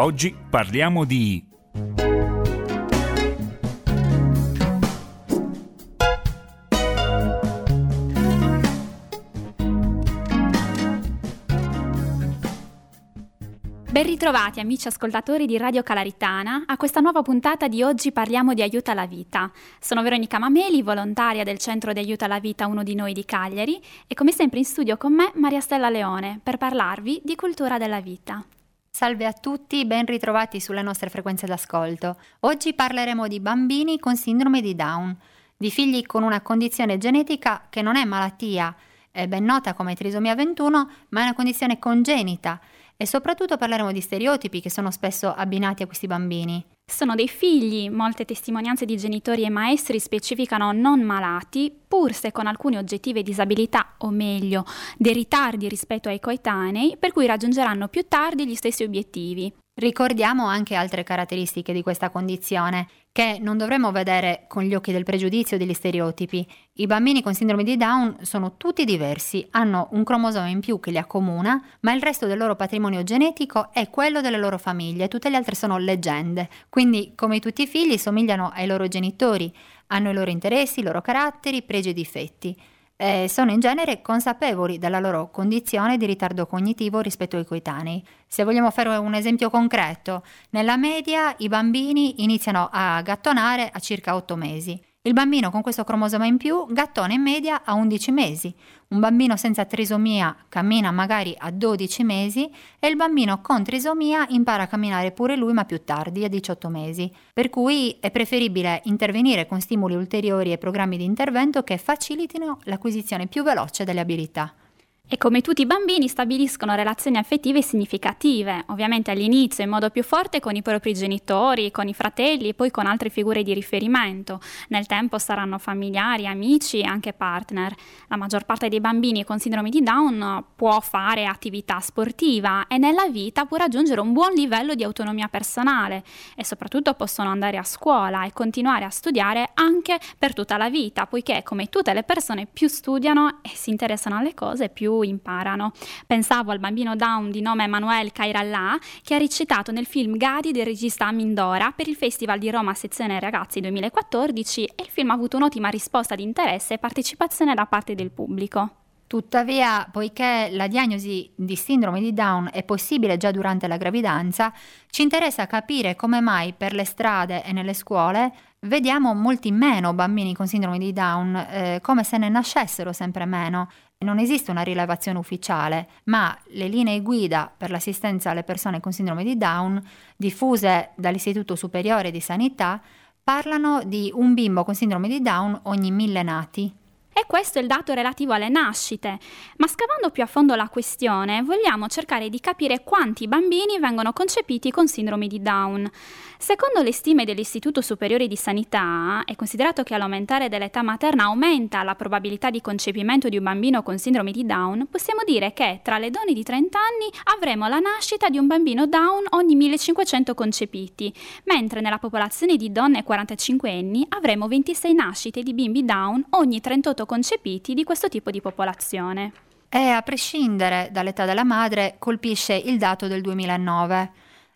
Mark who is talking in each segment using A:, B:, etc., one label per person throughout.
A: Oggi parliamo di
B: Ben ritrovati amici ascoltatori di Radio Calaritana a questa nuova puntata di Oggi parliamo di Aiuta alla Vita. Sono Veronica Mameli, volontaria del Centro di Aiuta alla Vita Uno di Noi di Cagliari e come sempre in studio con me Maria Stella Leone per parlarvi di cultura della vita.
C: Salve a tutti, ben ritrovati sulle nostre frequenze d'ascolto. Oggi parleremo di bambini con sindrome di Down, di figli con una condizione genetica che non è malattia, è ben nota come trisomia 21, ma è una condizione congenita e soprattutto parleremo di stereotipi che sono spesso abbinati a questi bambini.
B: Sono dei figli, molte testimonianze di genitori e maestri specificano non malati, pur se con alcune oggettive disabilità, o meglio, dei ritardi rispetto ai coetanei, per cui raggiungeranno più tardi gli stessi obiettivi.
C: Ricordiamo anche altre caratteristiche di questa condizione che non dovremmo vedere con gli occhi del pregiudizio o degli stereotipi. I bambini con sindrome di Down sono tutti diversi, hanno un cromosoma in più che li accomuna, ma il resto del loro patrimonio genetico è quello delle loro famiglie, tutte le altre sono leggende. Quindi, come tutti i figli, somigliano ai loro genitori, hanno i loro interessi, i loro caratteri, pregi e difetti eh, sono in genere consapevoli della loro condizione di ritardo cognitivo rispetto ai coetanei. Se vogliamo fare un esempio concreto, nella media i bambini iniziano a gattonare a circa 8 mesi. Il bambino con questo cromosoma in più gattona in media a 11 mesi, un bambino senza trisomia cammina magari a 12 mesi e il bambino con trisomia impara a camminare pure lui ma più tardi, a 18 mesi. Per cui è preferibile intervenire con stimoli ulteriori e programmi di intervento che facilitino l'acquisizione più veloce delle abilità.
B: E come tutti i bambini stabiliscono relazioni affettive significative, ovviamente all'inizio in modo più forte con i propri genitori, con i fratelli e poi con altre figure di riferimento. Nel tempo saranno familiari, amici e anche partner. La maggior parte dei bambini con sindrome di Down può fare attività sportiva e nella vita può raggiungere un buon livello di autonomia personale e soprattutto possono andare a scuola e continuare a studiare anche per tutta la vita, poiché come tutte le persone più studiano e si interessano alle cose più imparano. Pensavo al bambino Down di nome Emanuele Kairallah che ha recitato nel film Gadi del regista Amindora per il Festival di Roma Sezione Ragazzi 2014 e il film ha avuto un'ottima risposta di interesse e partecipazione da parte del pubblico.
C: Tuttavia, poiché la diagnosi di sindrome di Down è possibile già durante la gravidanza, ci interessa capire come mai per le strade e nelle scuole vediamo molti meno bambini con sindrome di Down, eh, come se ne nascessero sempre meno. Non esiste una rilevazione ufficiale, ma le linee guida per l'assistenza alle persone con sindrome di Down, diffuse dall'Istituto Superiore di Sanità, parlano di un bimbo con sindrome di Down ogni mille nati.
B: E questo è il dato relativo alle nascite. Ma scavando più a fondo la questione, vogliamo cercare di capire quanti bambini vengono concepiti con sindrome di Down. Secondo le stime dell'Istituto Superiore di Sanità, è considerato che all'aumentare dell'età materna aumenta la probabilità di concepimento di un bambino con sindrome di Down, possiamo dire che tra le donne di 30 anni avremo la nascita di un bambino Down ogni 1500 concepiti, mentre nella popolazione di donne 45 anni avremo 26 nascite di bimbi Down ogni 38 concepiti di questo tipo di popolazione.
C: E a prescindere dall'età della madre colpisce il dato del 2009.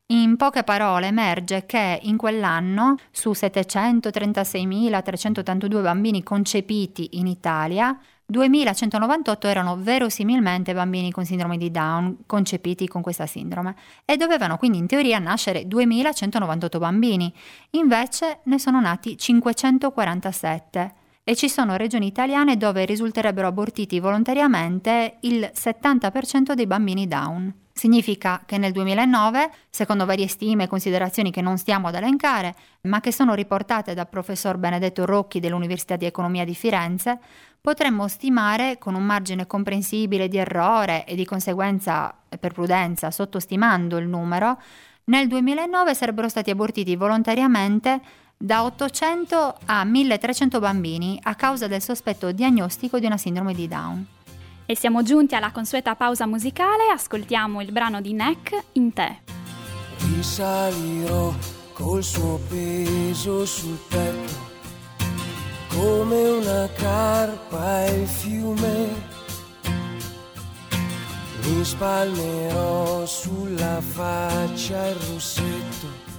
C: In poche parole emerge che in quell'anno su 736.382 bambini concepiti in Italia, 2.198 erano verosimilmente bambini con sindrome di Down concepiti con questa sindrome e dovevano quindi in teoria nascere 2.198 bambini, invece ne sono nati 547 e ci sono regioni italiane dove risulterebbero abortiti volontariamente il 70% dei bambini Down. Significa che nel 2009, secondo varie stime e considerazioni che non stiamo ad elencare, ma che sono riportate dal professor Benedetto Rocchi dell'Università di Economia di Firenze, potremmo stimare con un margine comprensibile di errore e di conseguenza, per prudenza, sottostimando il numero, nel 2009 sarebbero stati abortiti volontariamente da 800 a 1300 bambini a causa del sospetto diagnostico di una sindrome di Down.
B: E siamo giunti alla consueta pausa musicale, ascoltiamo il brano di Neck in te.
D: Risalirò col suo peso sul petto, come una carpa il fiume. Mi spalmerò sulla faccia il rossetto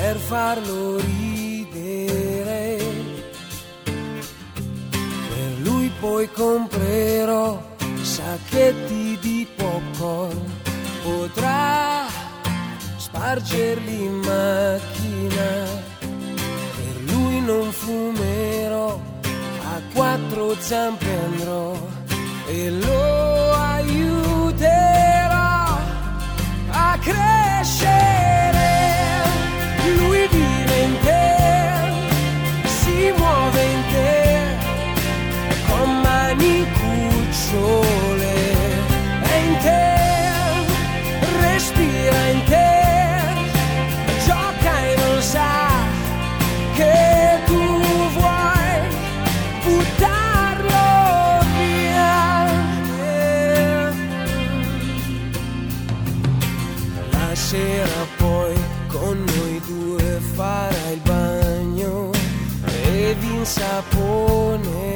D: per farlo ridere. Per lui poi comprerò sacchetti di popcorn, potrà spargerli in macchina. Per lui non fumerò, a quattro zampe andrò e lo aiuterò a crescere. Insaponerò.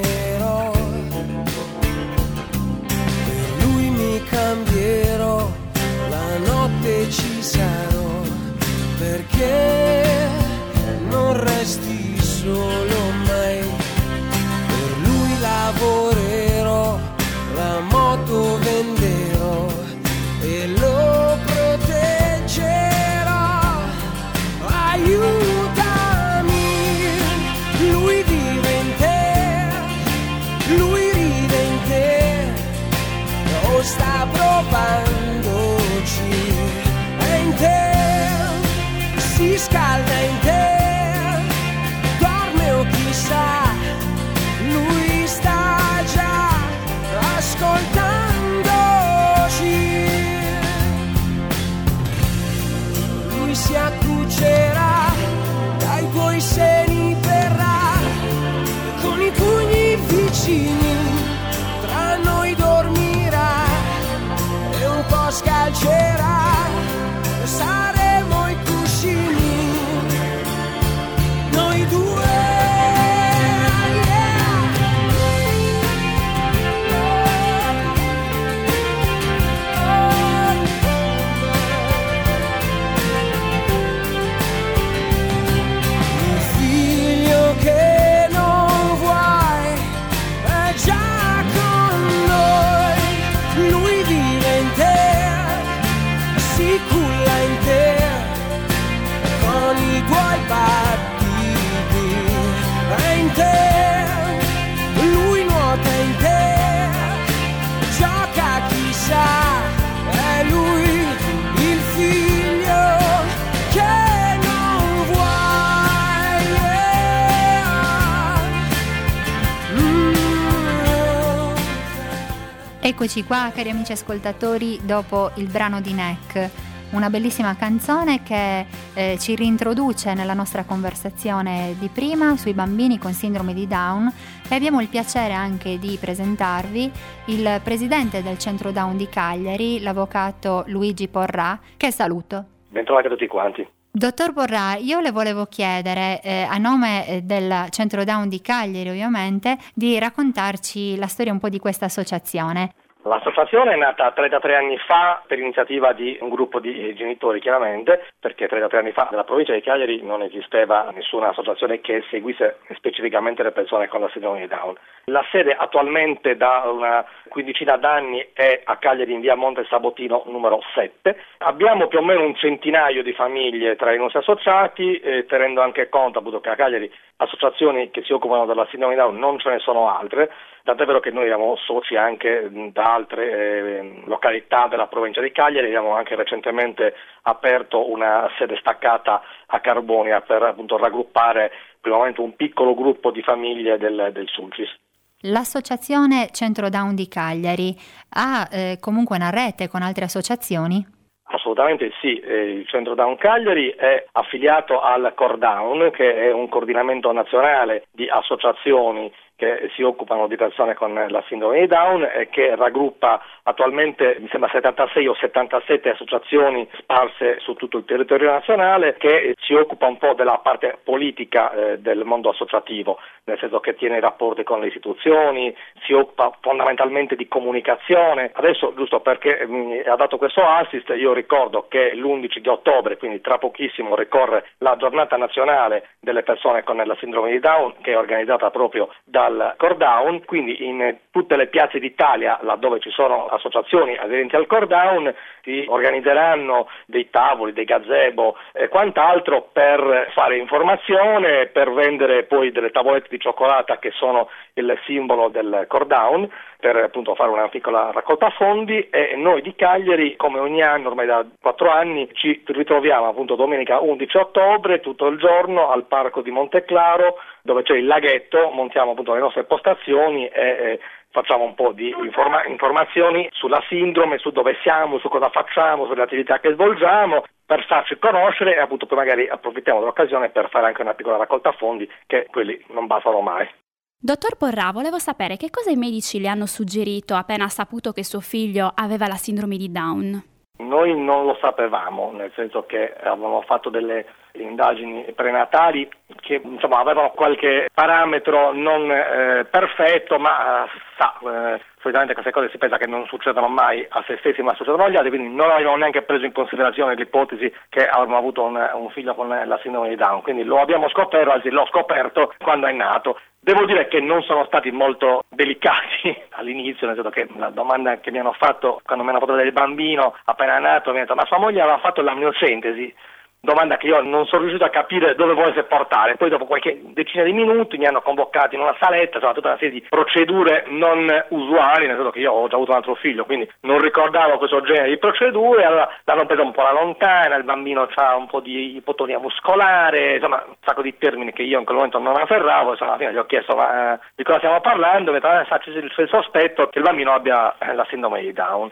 D: Per lui mi cambierò, la notte ci sarò, perché non resti solo
C: Eccoci qua, cari amici ascoltatori, dopo il brano di Neck. Una bellissima canzone che eh, ci rintroduce nella nostra conversazione di prima sui bambini con sindrome di Down e abbiamo il piacere anche di presentarvi il presidente del centro Down di Cagliari, l'avvocato Luigi Porrà, che saluto.
E: Bentrovati a tutti quanti.
C: Dottor Porrà, io le volevo chiedere, eh, a nome eh, del Centro Down di Cagliari ovviamente, di raccontarci la storia un po' di questa associazione.
E: L'associazione è nata 33 anni fa per iniziativa di un gruppo di genitori, chiaramente, perché 33 anni fa nella provincia di Cagliari non esisteva nessuna associazione che seguisse specificamente le persone con la sindrome di Down. La sede attualmente da una quindicina d'anni è a Cagliari in via Monte Sabotino numero 7. Abbiamo più o meno un centinaio di famiglie tra i nostri associati, eh, tenendo anche conto appunto che a Cagliari associazioni che si occupano della sindrome Down non ce ne sono altre, tant'è vero che noi siamo soci anche da altre eh, località della provincia di Cagliari, abbiamo anche recentemente aperto una sede staccata a Carbonia per appunto raggruppare momento un piccolo gruppo di famiglie del, del Sulcis.
C: L'associazione Centro Down di Cagliari ha eh, comunque una rete con altre associazioni?
E: Assolutamente sì, eh, il Centro Down Cagliari è affiliato al Cordown che è un coordinamento nazionale di associazioni che si occupano di persone con la sindrome di Down e che raggruppa attualmente mi sembra 76 o 77 associazioni sparse su tutto il territorio nazionale che si occupa un po' della parte politica eh, del mondo associativo, nel senso che tiene i rapporti con le istituzioni, si occupa fondamentalmente di comunicazione. Adesso, giusto perché mi ha dato questo assist, io ricordo che l'11 di ottobre, quindi tra pochissimo, ricorre la giornata nazionale delle persone con la sindrome di Down, che è organizzata proprio dal Cordown, quindi in tutte le piazze d'Italia, laddove ci sono associazioni aderenti al Cordown, si organizzeranno dei tavoli, dei gazebo e quant'altro per fare informazione, per vendere poi delle tavolette di cioccolata che sono il simbolo del Cordown, per appunto fare una piccola raccolta fondi e noi di Cagliari, come ogni anno, ormai da quattro anni, ci ritroviamo appunto domenica 11 ottobre tutto il giorno al parco di Monteclaro dove c'è il laghetto, montiamo appunto le nostre postazioni e, e facciamo un po' di informa- informazioni sulla sindrome, su dove siamo, su cosa facciamo, sulle attività che svolgiamo, per farci conoscere e appunto poi magari approfittiamo dell'occasione per fare anche una piccola raccolta fondi che quelli non bastano mai.
B: Dottor Porrà, volevo sapere che cosa i medici le hanno suggerito appena saputo che suo figlio aveva la sindrome di Down.
E: Noi non lo sapevamo, nel senso che avevamo fatto delle indagini prenatali che insomma, avevano qualche parametro non eh, perfetto, ma eh, sa, eh, solitamente queste cose si pensa che non succedano mai a se stessi ma succedono agli altri, quindi non avevamo neanche preso in considerazione l'ipotesi che avremmo avuto un, un figlio con la sindrome di Down, quindi lo abbiamo scoperto, anzi l'ho scoperto quando è nato. Devo dire che non sono stati molto delicati all'inizio, nel senso che la domanda che mi hanno fatto quando mi hanno fatto del bambino appena nato mi hanno detto ma sua moglie aveva fatto l'amniocentesi domanda che io non sono riuscito a capire dove volesse portare. Poi dopo qualche decina di minuti mi hanno convocato in una saletta, insomma tutta una serie di procedure non usuali, nel senso che io ho già avuto un altro figlio, quindi non ricordavo questo genere di procedure, allora l'hanno presa un po' alla lontana, il bambino ha un po' di ipotonia muscolare, insomma un sacco di termini che io in quel momento non afferravo, insomma alla fine gli ho chiesto ma, eh, di cosa stiamo parlando, mi ha eh, il sospetto che il bambino abbia eh, la sindrome di Down.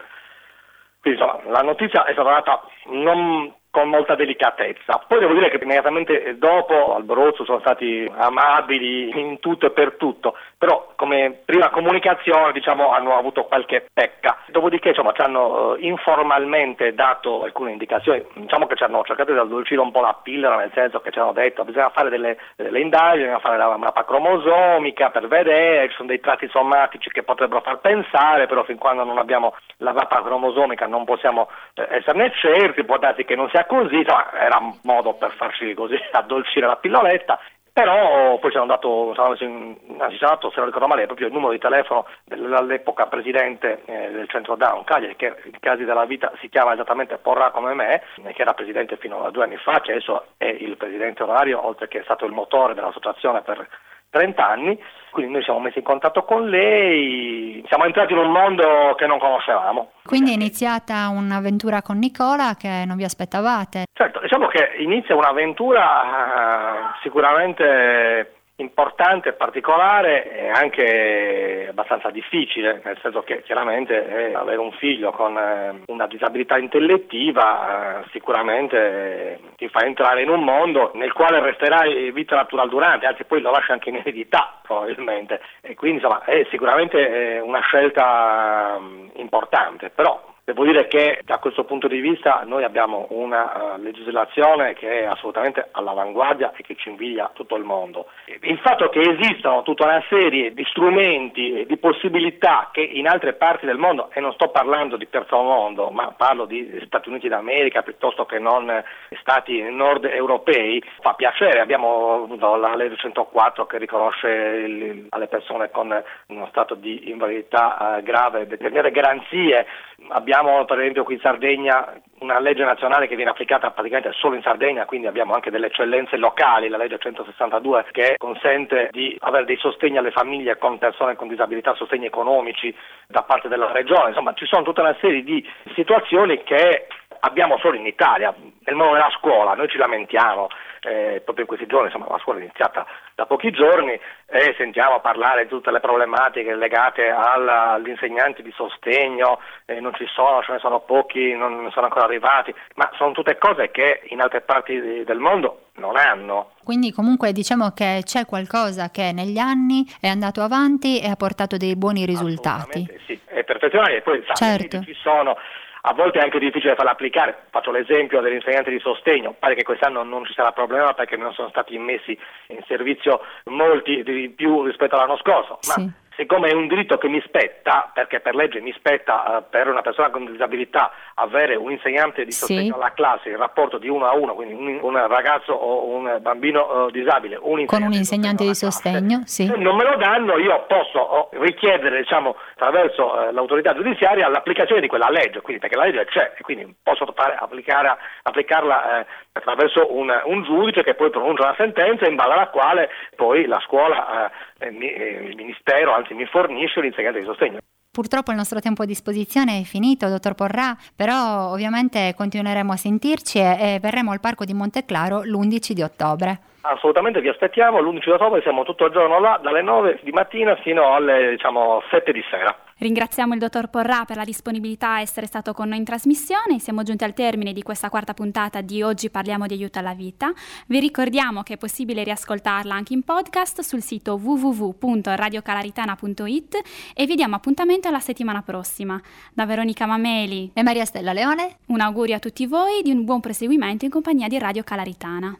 E: Quindi insomma, la notizia è stata data non con molta delicatezza. Poi devo dire che immediatamente dopo Alborozzo sono stati amabili in tutto e per tutto, però come prima comunicazione diciamo, hanno avuto qualche pecca. Dopodiché insomma, ci hanno eh, informalmente dato alcune indicazioni, diciamo che ci hanno cercato di addolcire un po' la pillola, nel senso che ci hanno detto che bisogna fare delle, delle indagini, bisogna fare la mappa cromosomica per vedere, ci sono dei tratti somatici che potrebbero far pensare, però fin quando non abbiamo la mappa cromosomica non possiamo eh, esserne certi, può darsi che non sia così, insomma, era un modo per farci così addolcire la pilloletta. Però poi ci hanno dato, ci hanno dato, se non ricordo male, proprio il numero di telefono dell'epoca presidente eh, del centro Down Cagliari, che in casi della vita si chiama esattamente Porra come me, che era presidente fino a due anni fa, che adesso è il presidente onorario, oltre che è stato il motore dell'associazione per 30 anni, quindi noi siamo messi in contatto con lei, siamo entrati in un mondo che non conoscevamo.
C: Quindi è iniziata un'avventura con Nicola che non vi aspettavate?
E: Certo, diciamo che inizia un'avventura uh, sicuramente importante particolare e anche abbastanza difficile, nel senso che chiaramente eh, avere un figlio con eh, una disabilità intellettiva eh, sicuramente ti fa entrare in un mondo nel quale resterai vita natural durante, anzi poi lo lasci anche in eredità probabilmente. E quindi insomma è sicuramente una scelta um, importante, però Devo dire che da questo punto di vista noi abbiamo una uh, legislazione che è assolutamente all'avanguardia e che ci inviglia tutto il mondo. Il fatto che esistano tutta una serie di strumenti e di possibilità che in altre parti del mondo, e non sto parlando di terzo mondo, ma parlo di Stati Uniti d'America piuttosto che non stati nord europei, fa piacere. Abbiamo la legge 104 che riconosce il, alle persone con uno stato di invalidità uh, grave determinate garanzie. Abbiamo per esempio qui in Sardegna una legge nazionale che viene applicata praticamente solo in Sardegna, quindi abbiamo anche delle eccellenze locali, la legge 162 che consente di avere dei sostegni alle famiglie con persone con disabilità, sostegni economici da parte della regione, insomma ci sono tutta una serie di situazioni che abbiamo solo in Italia, nel mondo della scuola, noi ci lamentiamo, eh, proprio in questi giorni insomma, la scuola è iniziata da pochi giorni e sentiamo parlare di tutte le problematiche legate alla, agli insegnanti di sostegno, eh, non ci sono, ce ne sono pochi, non sono ancora arrivati, ma sono tutte cose che in altre parti del mondo non hanno.
C: Quindi comunque diciamo che c'è qualcosa che negli anni è andato avanti e ha portato dei buoni risultati.
E: Sì, è perfezionabile, poi certo. ci sono a volte è anche difficile farla applicare. Faccio l'esempio dell'insegnante di sostegno, pare che quest'anno non ci sarà problema perché non sono stati immessi in servizio molti di più rispetto all'anno scorso, ma sì siccome è un diritto che mi spetta, perché per legge mi spetta uh, per una persona con disabilità avere un insegnante di sostegno sì. alla classe in rapporto di uno a uno, quindi un, un ragazzo o un bambino uh, disabile,
C: un con un insegnante di sostegno, sì.
E: se non me lo danno io posso oh, richiedere diciamo, attraverso uh, l'autorità giudiziaria l'applicazione di quella legge, quindi, perché la legge c'è e quindi posso fare, applicare, applicarla attraverso un, un, giudice che poi pronuncia una sentenza in base alla quale poi la scuola, eh, eh, il ministero, anzi mi fornisce l'insegnante di sostegno.
C: Purtroppo il nostro tempo a disposizione è finito, dottor Porrà, però ovviamente continueremo a sentirci e, e verremo al Parco di Monteclaro l'11 di ottobre.
E: Assolutamente vi aspettiamo, l'11 ottobre siamo tutto il giorno là, dalle 9 di mattina fino alle diciamo, 7 di sera.
B: Ringraziamo il dottor Porrà per la disponibilità a essere stato con noi in trasmissione. Siamo giunti al termine di questa quarta puntata di Oggi parliamo di aiuto alla vita. Vi ricordiamo che è possibile riascoltarla anche in podcast sul sito www.radiocalaritana.it e vi diamo appuntamento alla settimana prossima. Da Veronica Mameli
C: e Maria Stella Leone,
B: un augurio a tutti voi di un buon proseguimento in compagnia di Radio Calaritana.